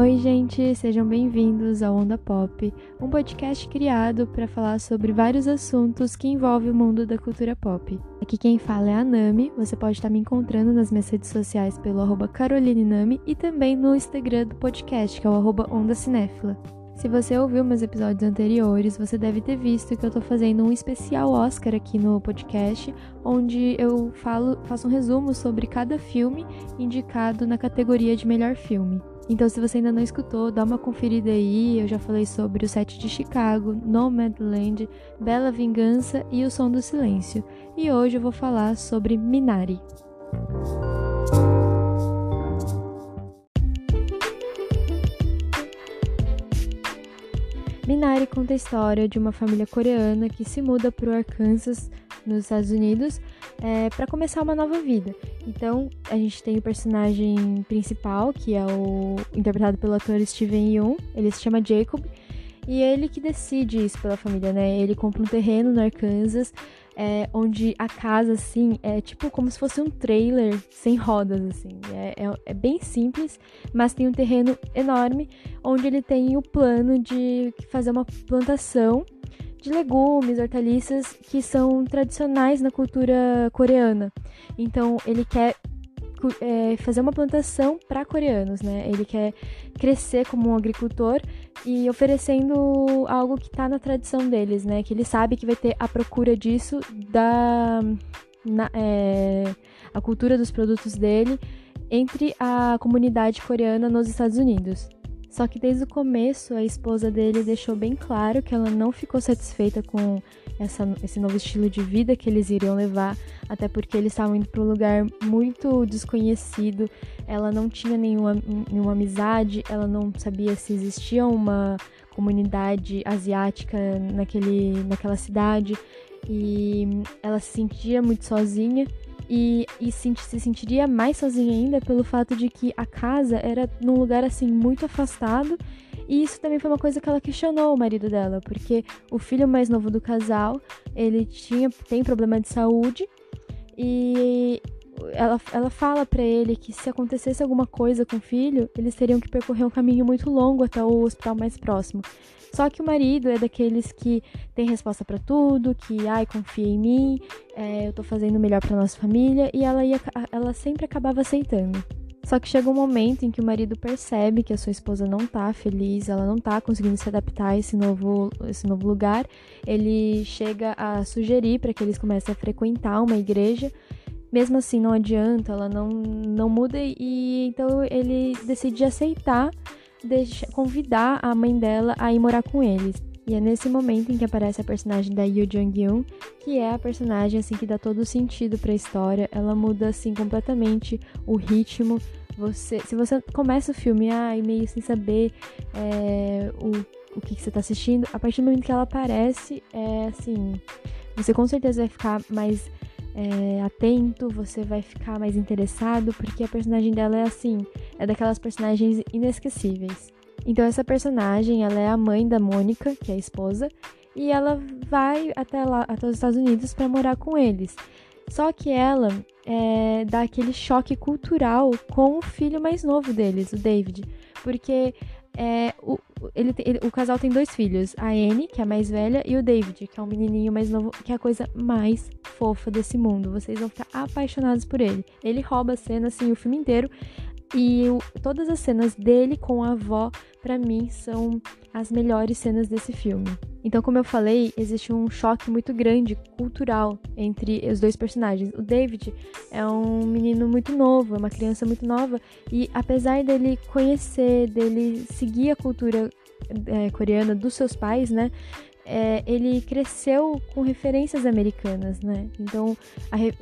Oi, gente, sejam bem-vindos ao Onda Pop, um podcast criado para falar sobre vários assuntos que envolvem o mundo da cultura pop. Aqui quem fala é a Nami, você pode estar me encontrando nas minhas redes sociais pelo arroba carolinenami e também no Instagram do podcast, que é o arroba Onda Cinéfila. Se você ouviu meus episódios anteriores, você deve ter visto que eu tô fazendo um especial Oscar aqui no podcast, onde eu falo, faço um resumo sobre cada filme indicado na categoria de melhor filme. Então, se você ainda não escutou, dá uma conferida aí. Eu já falei sobre o set de Chicago, Nomadland, Bela Vingança e O Som do Silêncio. E hoje eu vou falar sobre Minari. Minari conta a história de uma família coreana que se muda para o Arkansas, nos Estados Unidos, é, para começar uma nova vida. Então, a gente tem o personagem principal, que é o interpretado pelo ator Steven Yeun, ele se chama Jacob, e é ele que decide isso pela família, né? Ele compra um terreno no Arkansas, é, onde a casa, assim, é tipo como se fosse um trailer sem rodas, assim. É, é, é, bem simples, mas tem um terreno enorme, onde ele tem o plano de fazer uma plantação de legumes, hortaliças que são tradicionais na cultura coreana. Então, ele quer é, fazer uma plantação para coreanos, né? Ele quer crescer como um agricultor e oferecendo algo que está na tradição deles, né? Que ele sabe que vai ter a procura disso da na, é, a cultura dos produtos dele entre a comunidade coreana nos Estados Unidos. Só que desde o começo a esposa dele deixou bem claro que ela não ficou satisfeita com essa, esse novo estilo de vida que eles iriam levar, até porque eles estavam indo para um lugar muito desconhecido. Ela não tinha nenhuma, nenhuma amizade, ela não sabia se existia uma comunidade asiática naquele, naquela cidade e ela se sentia muito sozinha e, e se, se sentiria mais sozinha ainda pelo fato de que a casa era num lugar assim muito afastado. E isso também foi uma coisa que ela questionou o marido dela, porque o filho mais novo do casal, ele tinha tem problema de saúde e ela, ela fala para ele que se acontecesse alguma coisa com o filho, eles teriam que percorrer um caminho muito longo até o hospital mais próximo. Só que o marido é daqueles que tem resposta para tudo, que ai, confia em mim, é, eu tô fazendo o melhor para nossa família, e ela, ia, ela sempre acabava aceitando. Só que chega um momento em que o marido percebe que a sua esposa não tá feliz, ela não tá conseguindo se adaptar a esse novo, esse novo lugar. Ele chega a sugerir para que eles comecem a frequentar uma igreja. Mesmo assim, não adianta, ela não, não muda e então ele decide aceitar convidar a mãe dela a ir morar com eles. E é nesse momento em que aparece a personagem da Yoo Jung-yoon, que é a personagem assim que dá todo o sentido para a história. Ela muda assim completamente o ritmo. Você, se você começa o filme ah, meio sem saber é, o, o que, que você está assistindo, a partir do momento que ela aparece, é assim, você com certeza vai ficar mais é, atento, você vai ficar mais interessado, porque a personagem dela é assim, é daquelas personagens inesquecíveis. Então essa personagem, ela é a mãe da Mônica, que é a esposa, e ela vai até lá, até os Estados Unidos para morar com eles. Só que ela é, dá aquele choque cultural com o filho mais novo deles, o David, porque é, o, ele, ele, o casal tem dois filhos, a Anne, que é a mais velha, e o David, que é um menininho mais novo, que é a coisa mais fofa desse mundo. Vocês vão ficar apaixonados por ele. Ele rouba a cena, assim, o filme inteiro. E todas as cenas dele com a avó, para mim, são as melhores cenas desse filme. Então, como eu falei, existe um choque muito grande cultural entre os dois personagens. O David é um menino muito novo, é uma criança muito nova, e apesar dele conhecer, dele seguir a cultura é, coreana dos seus pais, né? É, ele cresceu com referências americanas, né? Então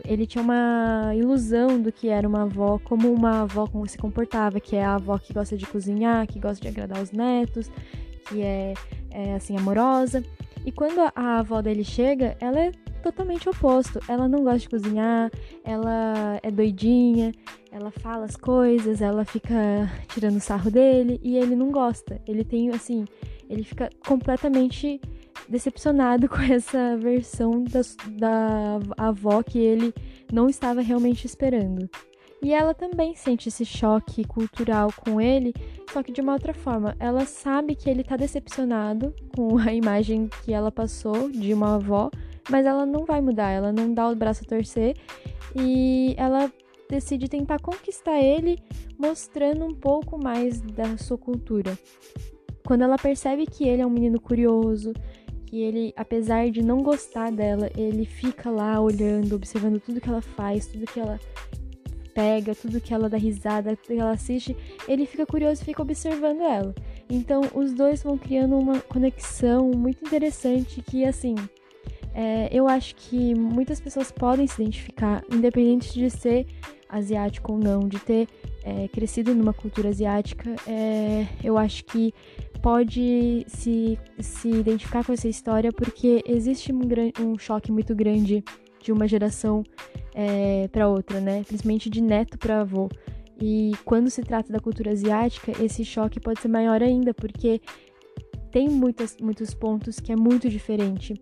ele tinha uma ilusão do que era uma avó, como uma avó como se comportava, que é a avó que gosta de cozinhar, que gosta de agradar os netos, que é, é assim, amorosa. E quando a avó dele chega, ela é totalmente oposto. Ela não gosta de cozinhar, ela é doidinha, ela fala as coisas, ela fica tirando sarro dele e ele não gosta. Ele tem, assim, ele fica completamente decepcionado com essa versão da, da avó que ele não estava realmente esperando. E ela também sente esse choque cultural com ele, só que de uma outra forma. Ela sabe que ele tá decepcionado com a imagem que ela passou de uma avó, mas ela não vai mudar, ela não dá o braço a torcer e ela decide tentar conquistar ele, mostrando um pouco mais da sua cultura. Quando ela percebe que ele é um menino curioso, que ele, apesar de não gostar dela, ele fica lá olhando, observando tudo que ela faz, tudo que ela pega, tudo que ela dá risada, tudo que ela assiste, ele fica curioso e fica observando ela. Então, os dois vão criando uma conexão muito interessante que, assim, é, eu acho que muitas pessoas podem se identificar, independente de ser asiático ou não, de ter é, crescido numa cultura asiática. É, eu acho que pode se, se identificar com essa história porque existe um, um choque muito grande de uma geração é, para outra, né? Principalmente de neto para avô. E quando se trata da cultura asiática, esse choque pode ser maior ainda, porque tem muitas, muitos pontos que é muito diferente.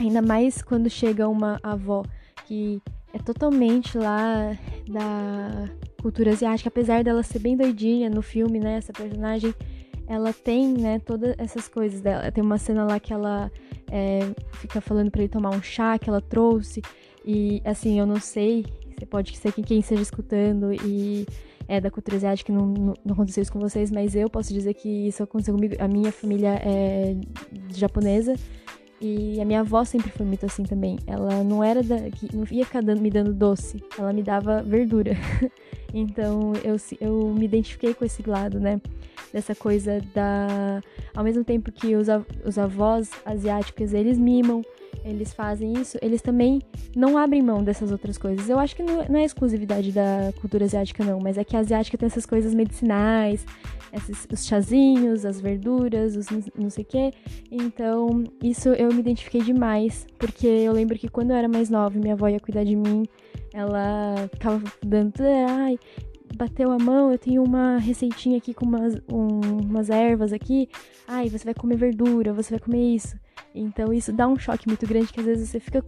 Ainda mais quando chega uma avó que é totalmente lá da cultura asiática, apesar dela ser bem doidinha no filme, né? Essa personagem, ela tem, né, todas essas coisas dela. Tem uma cena lá que ela é, fica falando para ele tomar um chá que ela trouxe. E assim, eu não sei, você pode ser que quem esteja escutando e é da cultura asiática não, não, não, aconteceu isso com vocês, mas eu posso dizer que isso aconteceu comigo. A minha família é japonesa e a minha avó sempre foi muito assim também. Ela não era da. que não ia ficar dando, me dando doce, ela me dava verdura. então eu, eu me identifiquei com esse lado, né? Dessa coisa da. Ao mesmo tempo que os, os avós asiáticos eles mimam, eles fazem isso, eles também não abrem mão dessas outras coisas. Eu acho que não, não é exclusividade da cultura asiática, não, mas é que a asiática tem essas coisas medicinais, esses, os chazinhos, as verduras, os não sei o quê. Então, isso eu me identifiquei demais, porque eu lembro que quando eu era mais nova, minha avó ia cuidar de mim, ela ficava dando, ai, bateu a mão, eu tenho uma receitinha aqui com umas, um, umas ervas aqui. Ai, você vai comer verdura, você vai comer isso. Então isso dá um choque muito grande que às vezes você fica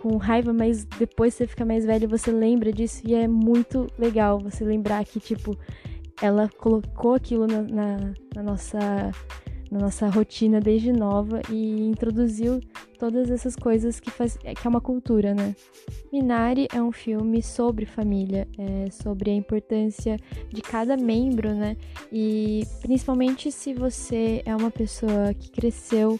com raiva, mas depois você fica mais velho, você lembra disso e é muito legal você lembrar que tipo ela colocou aquilo na, na, na nossa na nossa rotina desde nova e introduziu todas essas coisas que faz que é uma cultura, né? Minari é um filme sobre família, é sobre a importância de cada membro, né? E principalmente se você é uma pessoa que cresceu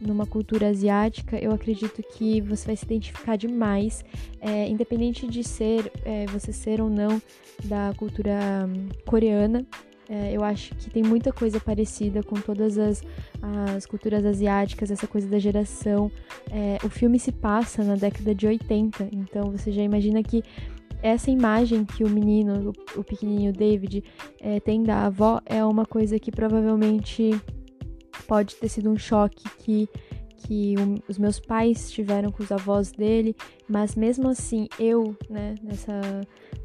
numa cultura asiática, eu acredito que você vai se identificar demais, é, independente de ser é, você ser ou não da cultura hum, coreana. É, eu acho que tem muita coisa parecida com todas as, as culturas asiáticas, essa coisa da geração. É, o filme se passa na década de 80, então você já imagina que essa imagem que o menino, o, pequenininho David, é, tem da avó é uma coisa que provavelmente pode ter sido um choque que que os meus pais tiveram com os avós dele, mas mesmo assim eu, né, nessa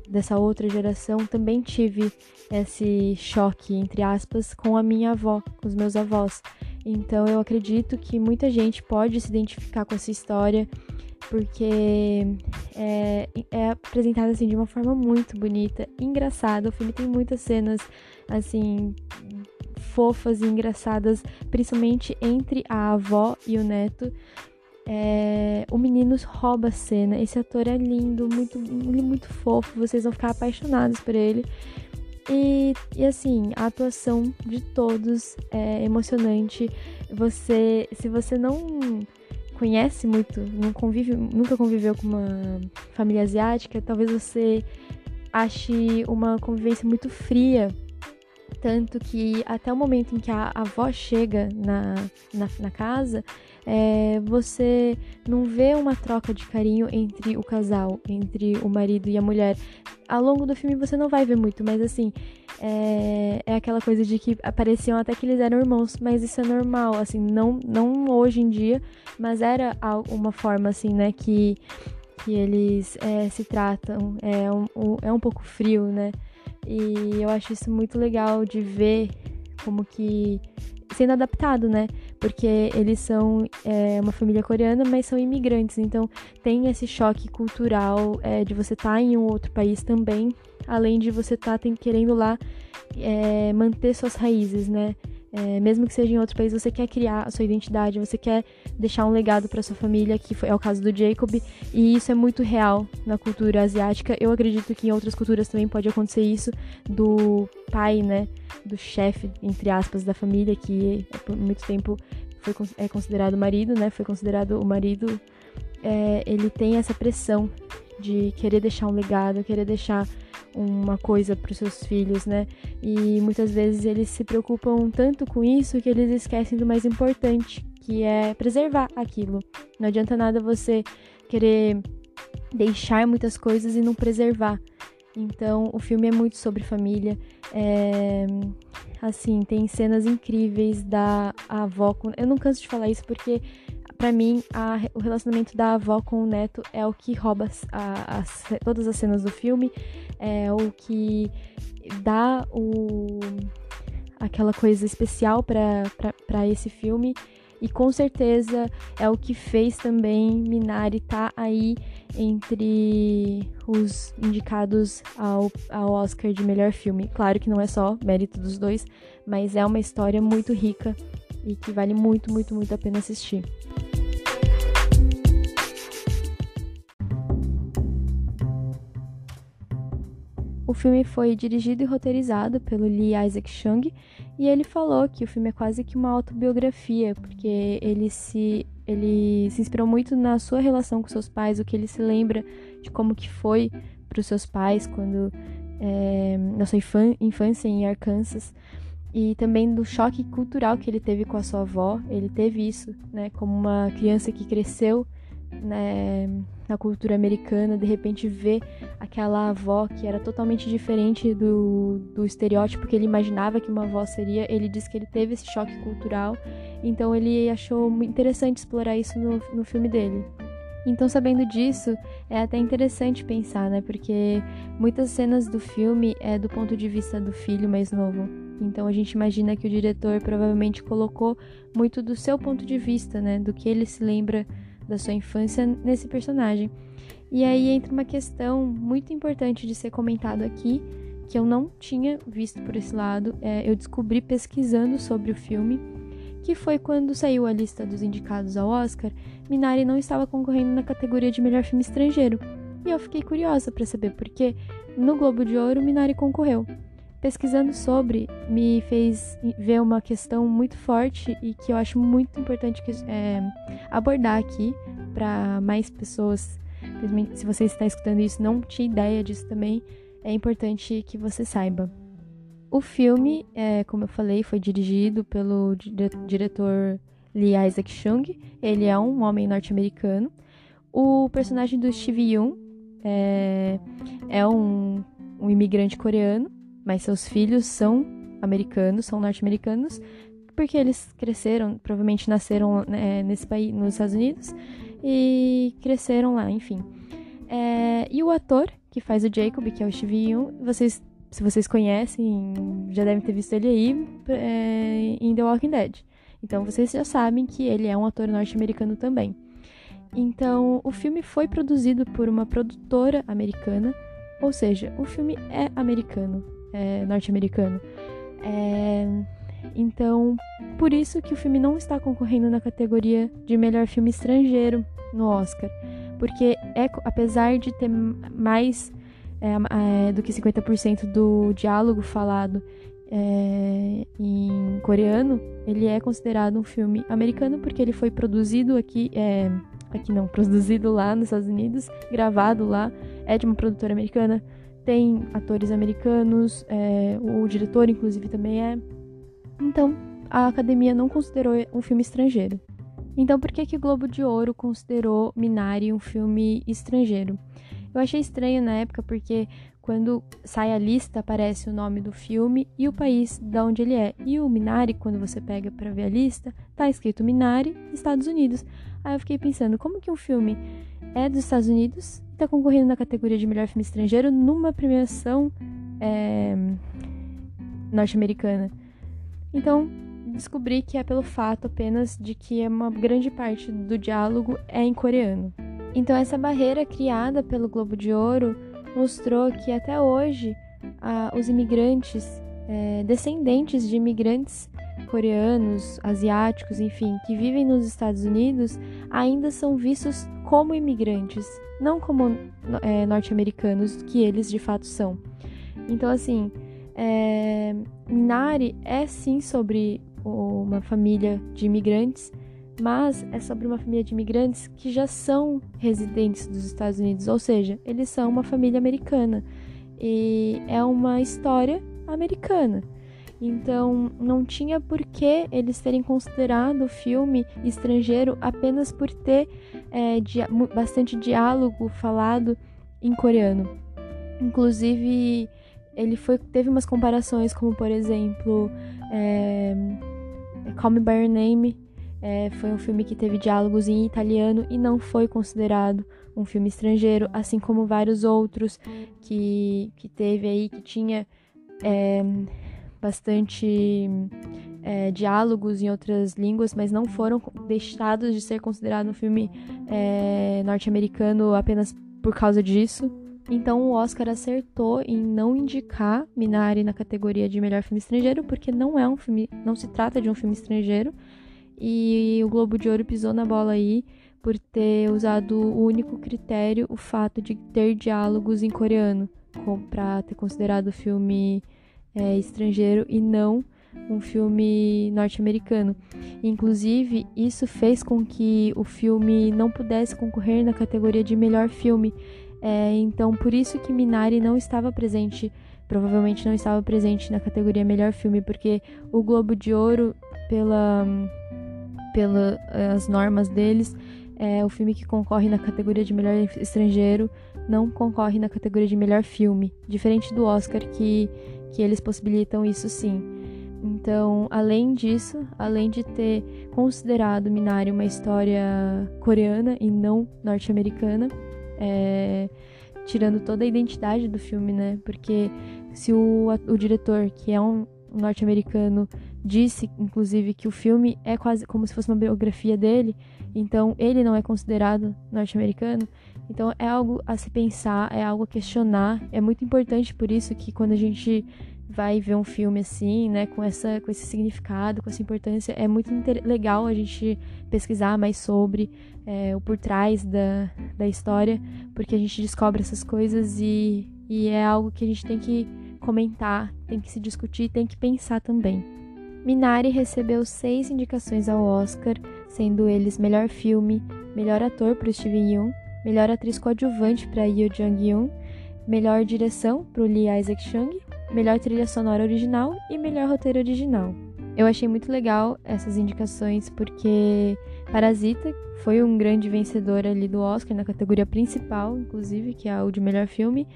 dessa outra geração também tive esse choque entre aspas com a minha avó, com os meus avós. Então eu acredito que muita gente pode se identificar com essa história porque é, é apresentada assim de uma forma muito bonita, engraçada. O filme tem muitas cenas assim fofas e engraçadas, principalmente entre a avó e o neto. É, o menino rouba a cena. Esse ator é lindo, muito, muito fofo. Vocês vão ficar apaixonados por ele. E, e assim, a atuação de todos é emocionante. Você, se você não conhece muito, não convive, nunca conviveu com uma família asiática, talvez você ache uma convivência muito fria tanto que até o momento em que a avó chega na, na, na casa, é, você não vê uma troca de carinho entre o casal, entre o marido e a mulher. Ao longo do filme você não vai ver muito, mas assim, é, é aquela coisa de que apareciam até que eles eram irmãos, mas isso é normal, assim, não, não hoje em dia, mas era uma forma assim, né, que, que eles é, se tratam, é um, um, é um pouco frio, né? E eu acho isso muito legal de ver como que sendo adaptado, né? Porque eles são é, uma família coreana, mas são imigrantes, então tem esse choque cultural é, de você estar tá em um outro país também, além de você estar tá, querendo lá é, manter suas raízes, né? É, mesmo que seja em outro país, você quer criar a sua identidade, você quer deixar um legado para sua família, que foi, é o caso do Jacob, e isso é muito real na cultura asiática. Eu acredito que em outras culturas também pode acontecer isso do pai, né, do chefe, entre aspas, da família, que por muito tempo foi é considerado marido, né, foi considerado o marido. É, ele tem essa pressão de querer deixar um legado, querer deixar uma coisa para os seus filhos, né? E muitas vezes eles se preocupam tanto com isso que eles esquecem do mais importante, que é preservar aquilo. Não adianta nada você querer deixar muitas coisas e não preservar. Então, o filme é muito sobre família. É, assim, tem cenas incríveis da avó. Eu não canso de falar isso porque para mim, a, o relacionamento da avó com o neto é o que rouba a, a, todas as cenas do filme, é o que dá o, aquela coisa especial para esse filme. E com certeza é o que fez também Minari estar tá aí entre os indicados ao, ao Oscar de melhor filme. Claro que não é só mérito dos dois, mas é uma história muito rica e que vale muito, muito, muito a pena assistir. O filme foi dirigido e roteirizado pelo Lee Isaac Chung e ele falou que o filme é quase que uma autobiografia, porque ele se ele se inspirou muito na sua relação com seus pais, o que ele se lembra de como que foi para os seus pais quando é, na sua infância em Arkansas e também do choque cultural que ele teve com a sua avó. Ele teve isso, né, como uma criança que cresceu né, na cultura americana, de repente ver aquela avó que era totalmente diferente do, do estereótipo que ele imaginava que uma avó seria. Ele disse que ele teve esse choque cultural, então ele achou interessante explorar isso no, no filme dele. Então, sabendo disso, é até interessante pensar, né? Porque muitas cenas do filme é do ponto de vista do filho mais novo. Então, a gente imagina que o diretor provavelmente colocou muito do seu ponto de vista, né? Do que ele se lembra da sua infância nesse personagem. E aí entra uma questão muito importante de ser comentado aqui, que eu não tinha visto por esse lado, é, eu descobri pesquisando sobre o filme, que foi quando saiu a lista dos indicados ao Oscar, Minari não estava concorrendo na categoria de melhor filme estrangeiro. E eu fiquei curiosa para saber por que no Globo de Ouro Minari concorreu. Pesquisando sobre, me fez ver uma questão muito forte e que eu acho muito importante é, abordar aqui para mais pessoas. Se você está escutando isso não tinha ideia disso também, é importante que você saiba. O filme, é, como eu falei, foi dirigido pelo diretor Lee Isaac Chung. Ele é um homem norte-americano. O personagem do Steve Yoon é, é um, um imigrante coreano mas seus filhos são americanos, são norte-americanos, porque eles cresceram, provavelmente nasceram né, nesse país, nos Estados Unidos, e cresceram lá, enfim. É, e o ator que faz o Jacob, que é o Steve Young, vocês, se vocês conhecem, já devem ter visto ele aí é, em The Walking Dead. Então vocês já sabem que ele é um ator norte-americano também. Então, o filme foi produzido por uma produtora americana, ou seja, o filme é americano, é, norte-americano. É, então, por isso que o filme não está concorrendo na categoria de melhor filme estrangeiro no Oscar. Porque, é, apesar de ter mais é, é do que 50% do diálogo falado é, em coreano, ele é considerado um filme americano porque ele foi produzido aqui, é, aqui não, produzido lá nos Estados Unidos, gravado lá, é de uma produtora americana, tem atores americanos, é, o diretor, inclusive, também é. Então, a academia não considerou um filme estrangeiro. Então, por que, que o Globo de Ouro considerou Minari um filme estrangeiro? Eu achei estranho na época porque quando sai a lista aparece o nome do filme e o país de onde ele é. E o Minari, quando você pega para ver a lista, tá escrito Minari, Estados Unidos. Aí eu fiquei pensando, como que um filme é dos Estados Unidos e tá concorrendo na categoria de melhor filme estrangeiro numa premiação é, norte-americana. Então, descobri que é pelo fato apenas de que uma grande parte do diálogo é em coreano. Então, essa barreira criada pelo Globo de Ouro mostrou que até hoje ah, os imigrantes, é, descendentes de imigrantes coreanos, asiáticos, enfim, que vivem nos Estados Unidos, ainda são vistos como imigrantes, não como é, norte-americanos, que eles de fato são. Então, assim, é, Minari é sim sobre uma família de imigrantes, mas é sobre uma família de imigrantes que já são residentes dos Estados Unidos, ou seja, eles são uma família americana. E é uma história americana. Então, não tinha por que eles terem considerado o filme estrangeiro apenas por ter é, bastante diálogo falado em coreano. Inclusive, ele foi, teve umas comparações, como por exemplo, é, Call Me By Your Name, é, foi um filme que teve diálogos em italiano e não foi considerado um filme estrangeiro, assim como vários outros que, que teve aí, que tinha é, bastante é, diálogos em outras línguas, mas não foram deixados de ser considerado um filme é, norte-americano apenas por causa disso. Então o Oscar acertou em não indicar Minari na categoria de melhor filme estrangeiro, porque não é um filme, não se trata de um filme estrangeiro. E o Globo de Ouro pisou na bola aí por ter usado o único critério, o fato de ter diálogos em coreano, para ter considerado o filme é, estrangeiro e não um filme norte-americano. Inclusive, isso fez com que o filme não pudesse concorrer na categoria de melhor filme. É, então, por isso que Minari não estava presente, provavelmente não estava presente na categoria melhor filme, porque o Globo de Ouro, pela, pelas normas deles, é o filme que concorre na categoria de melhor estrangeiro não concorre na categoria de melhor filme, diferente do Oscar que que eles possibilitam isso sim. Então, além disso, além de ter considerado Minari uma história coreana e não norte-americana, é, tirando toda a identidade do filme, né? Porque se o, o diretor, que é um norte-americano, disse, inclusive, que o filme é quase como se fosse uma biografia dele, então ele não é considerado norte-americano. Então é algo a se pensar, é algo a questionar. É muito importante por isso que quando a gente vai ver um filme assim, né, com essa com esse significado, com essa importância, é muito legal a gente pesquisar mais sobre é, o por trás da, da história, porque a gente descobre essas coisas e, e é algo que a gente tem que comentar, tem que se discutir, tem que pensar também. Minari recebeu seis indicações ao Oscar, sendo eles melhor filme, melhor ator para Steven Yeun, melhor atriz coadjuvante para Yoo Jung-yoon, melhor direção para Lee Isaac Chung, melhor trilha sonora original e melhor roteiro original. Eu achei muito legal essas indicações porque Parasita foi um grande vencedor ali do Oscar na categoria principal, inclusive, que é o de melhor filme,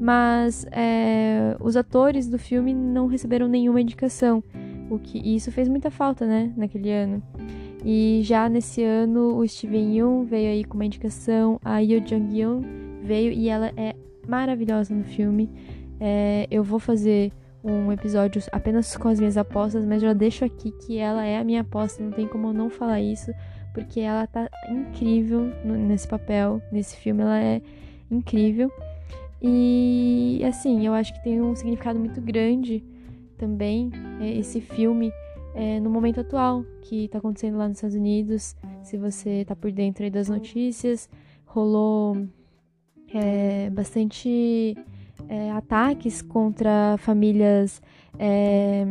mas é, os atores do filme não receberam nenhuma indicação, o que e isso fez muita falta, né, naquele ano. E já nesse ano, o Steven Yeun veio aí com uma indicação, a Yoo Jung-yoon veio e ela é maravilhosa no filme. É, eu vou fazer um episódio apenas com as minhas apostas, mas já deixo aqui que ela é a minha aposta, não tem como eu não falar isso, porque ela tá incrível nesse papel, nesse filme, ela é incrível. E assim, eu acho que tem um significado muito grande também é, esse filme é, no momento atual que está acontecendo lá nos Estados Unidos. Se você está por dentro aí das notícias, rolou é, bastante é, ataques contra famílias é,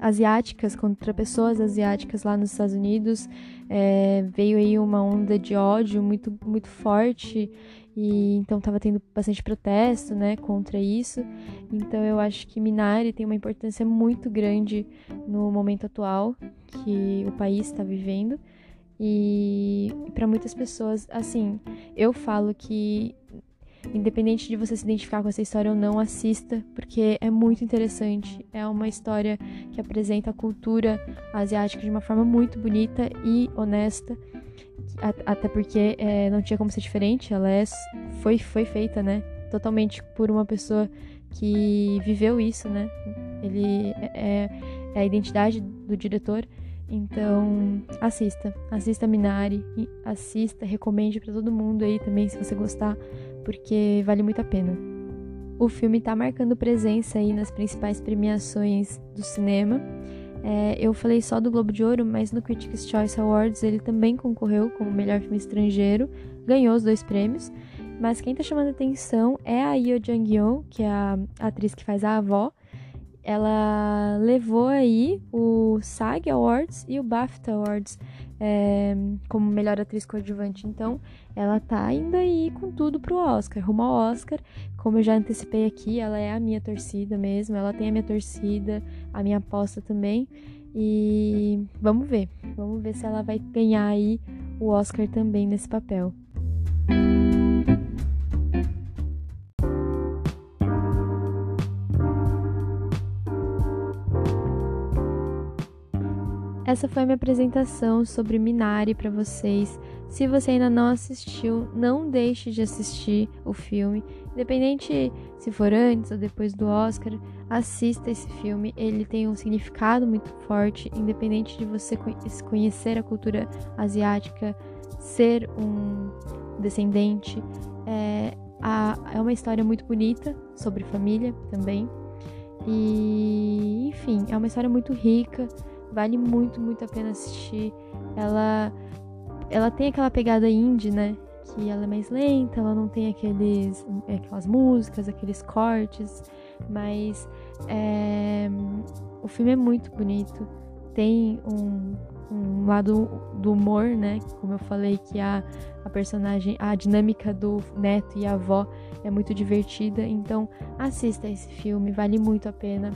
asiáticas, contra pessoas asiáticas lá nos Estados Unidos. É, veio aí uma onda de ódio muito, muito forte e então estava tendo bastante protesto, né, contra isso. Então eu acho que Minari tem uma importância muito grande no momento atual que o país está vivendo. E para muitas pessoas, assim, eu falo que independente de você se identificar com essa história ou não, assista, porque é muito interessante. É uma história que apresenta a cultura asiática de uma forma muito bonita e honesta até porque é, não tinha como ser diferente, ela é, foi, foi feita, né? Totalmente por uma pessoa que viveu isso, né? Ele é, é, é a identidade do diretor. Então, assista, assista Minari, assista, recomende para todo mundo aí também se você gostar, porque vale muito a pena. O filme está marcando presença aí nas principais premiações do cinema. É, eu falei só do Globo de Ouro, mas no Critics' Choice Awards ele também concorreu como melhor filme estrangeiro, ganhou os dois prêmios. Mas quem está chamando atenção é a Yoo Jang-yeon, que é a atriz que faz a avó, ela levou aí o SAG Awards e o BAFTA Awards é, como melhor atriz coadjuvante. Então, ela tá indo aí com tudo pro Oscar, rumo ao Oscar. Como eu já antecipei aqui, ela é a minha torcida mesmo, ela tem a minha torcida, a minha aposta também. E vamos ver, vamos ver se ela vai ganhar aí o Oscar também nesse papel. Essa foi a minha apresentação sobre Minari para vocês. Se você ainda não assistiu, não deixe de assistir o filme. Independente se for antes ou depois do Oscar, assista esse filme. Ele tem um significado muito forte, independente de você conhecer a cultura asiática, ser um descendente. É, é uma história muito bonita sobre família também. E, enfim, é uma história muito rica. Vale muito, muito a pena assistir. Ela ela tem aquela pegada indie, né? Que ela é mais lenta, ela não tem aqueles, aquelas músicas, aqueles cortes, mas é, o filme é muito bonito. Tem um, um lado do humor, né? Como eu falei, que a, a personagem, a dinâmica do neto e a avó é muito divertida. Então, assista esse filme, vale muito a pena.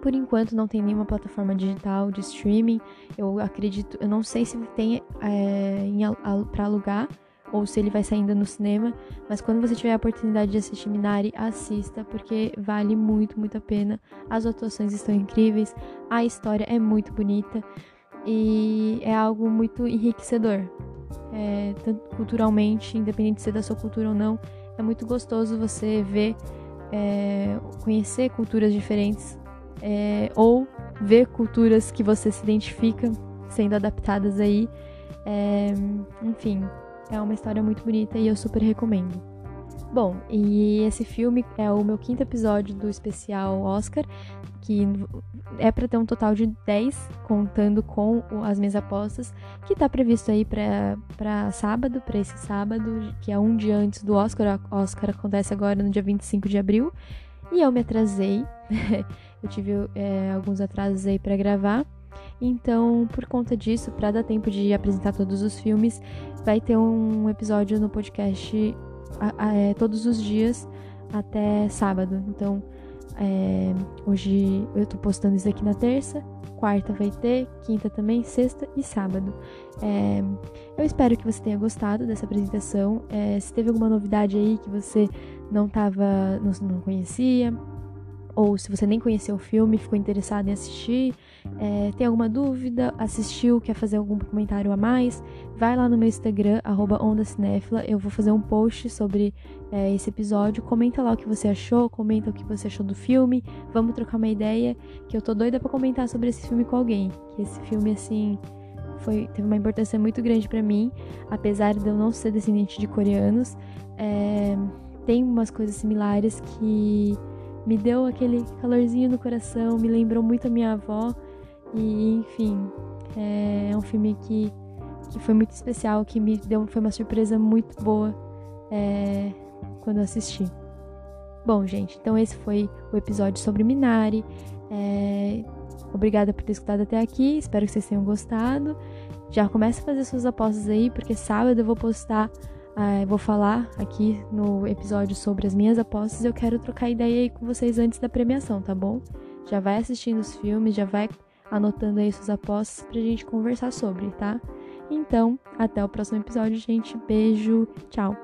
Por enquanto não tem nenhuma plataforma digital de streaming. Eu acredito, eu não sei se tem é, para alugar ou se ele vai sair ainda no cinema, mas quando você tiver a oportunidade de assistir Minari, assista, porque vale muito, muito a pena. As atuações estão incríveis, a história é muito bonita e é algo muito enriquecedor. É, culturalmente, independente de ser da sua cultura ou não, é muito gostoso você ver, é, conhecer culturas diferentes é, ou ver culturas que você se identifica sendo adaptadas aí. É, enfim, é uma história muito bonita e eu super recomendo. Bom, e esse filme é o meu quinto episódio do especial Oscar, que é para ter um total de 10, contando com as minhas apostas, que tá previsto aí para sábado, para esse sábado, que é um dia antes do Oscar. O Oscar acontece agora no dia 25 de abril. E eu me atrasei, eu tive é, alguns atrasos aí para gravar. Então, por conta disso, para dar tempo de apresentar todos os filmes, vai ter um episódio no podcast a, a, é, todos os dias até sábado. Então, é, hoje eu tô postando isso aqui na terça, quarta vai ter, quinta também, sexta e sábado. É, eu espero que você tenha gostado dessa apresentação. É, se teve alguma novidade aí que você não tava, não, não conhecia, ou se você nem conheceu o filme, ficou interessado em assistir, é, tem alguma dúvida, assistiu, quer fazer algum comentário a mais, vai lá no meu Instagram, OndaCinéfila, eu vou fazer um post sobre é, esse episódio, comenta lá o que você achou, comenta o que você achou do filme, vamos trocar uma ideia, que eu tô doida para comentar sobre esse filme com alguém, que esse filme, assim, foi, teve uma importância muito grande para mim, apesar de eu não ser descendente de coreanos, é, tem umas coisas similares que me deu aquele calorzinho no coração, me lembrou muito a minha avó. E, enfim, é, um filme que, que foi muito especial, que me deu foi uma surpresa muito boa é, quando assisti. Bom, gente, então esse foi o episódio sobre Minari. É, obrigada por ter escutado até aqui, espero que vocês tenham gostado. Já comece a fazer suas apostas aí, porque sábado eu vou postar ah, vou falar aqui no episódio sobre as minhas apostas. Eu quero trocar ideia aí com vocês antes da premiação, tá bom? Já vai assistindo os filmes, já vai anotando aí suas apostas pra gente conversar sobre, tá? Então, até o próximo episódio, gente. Beijo, tchau.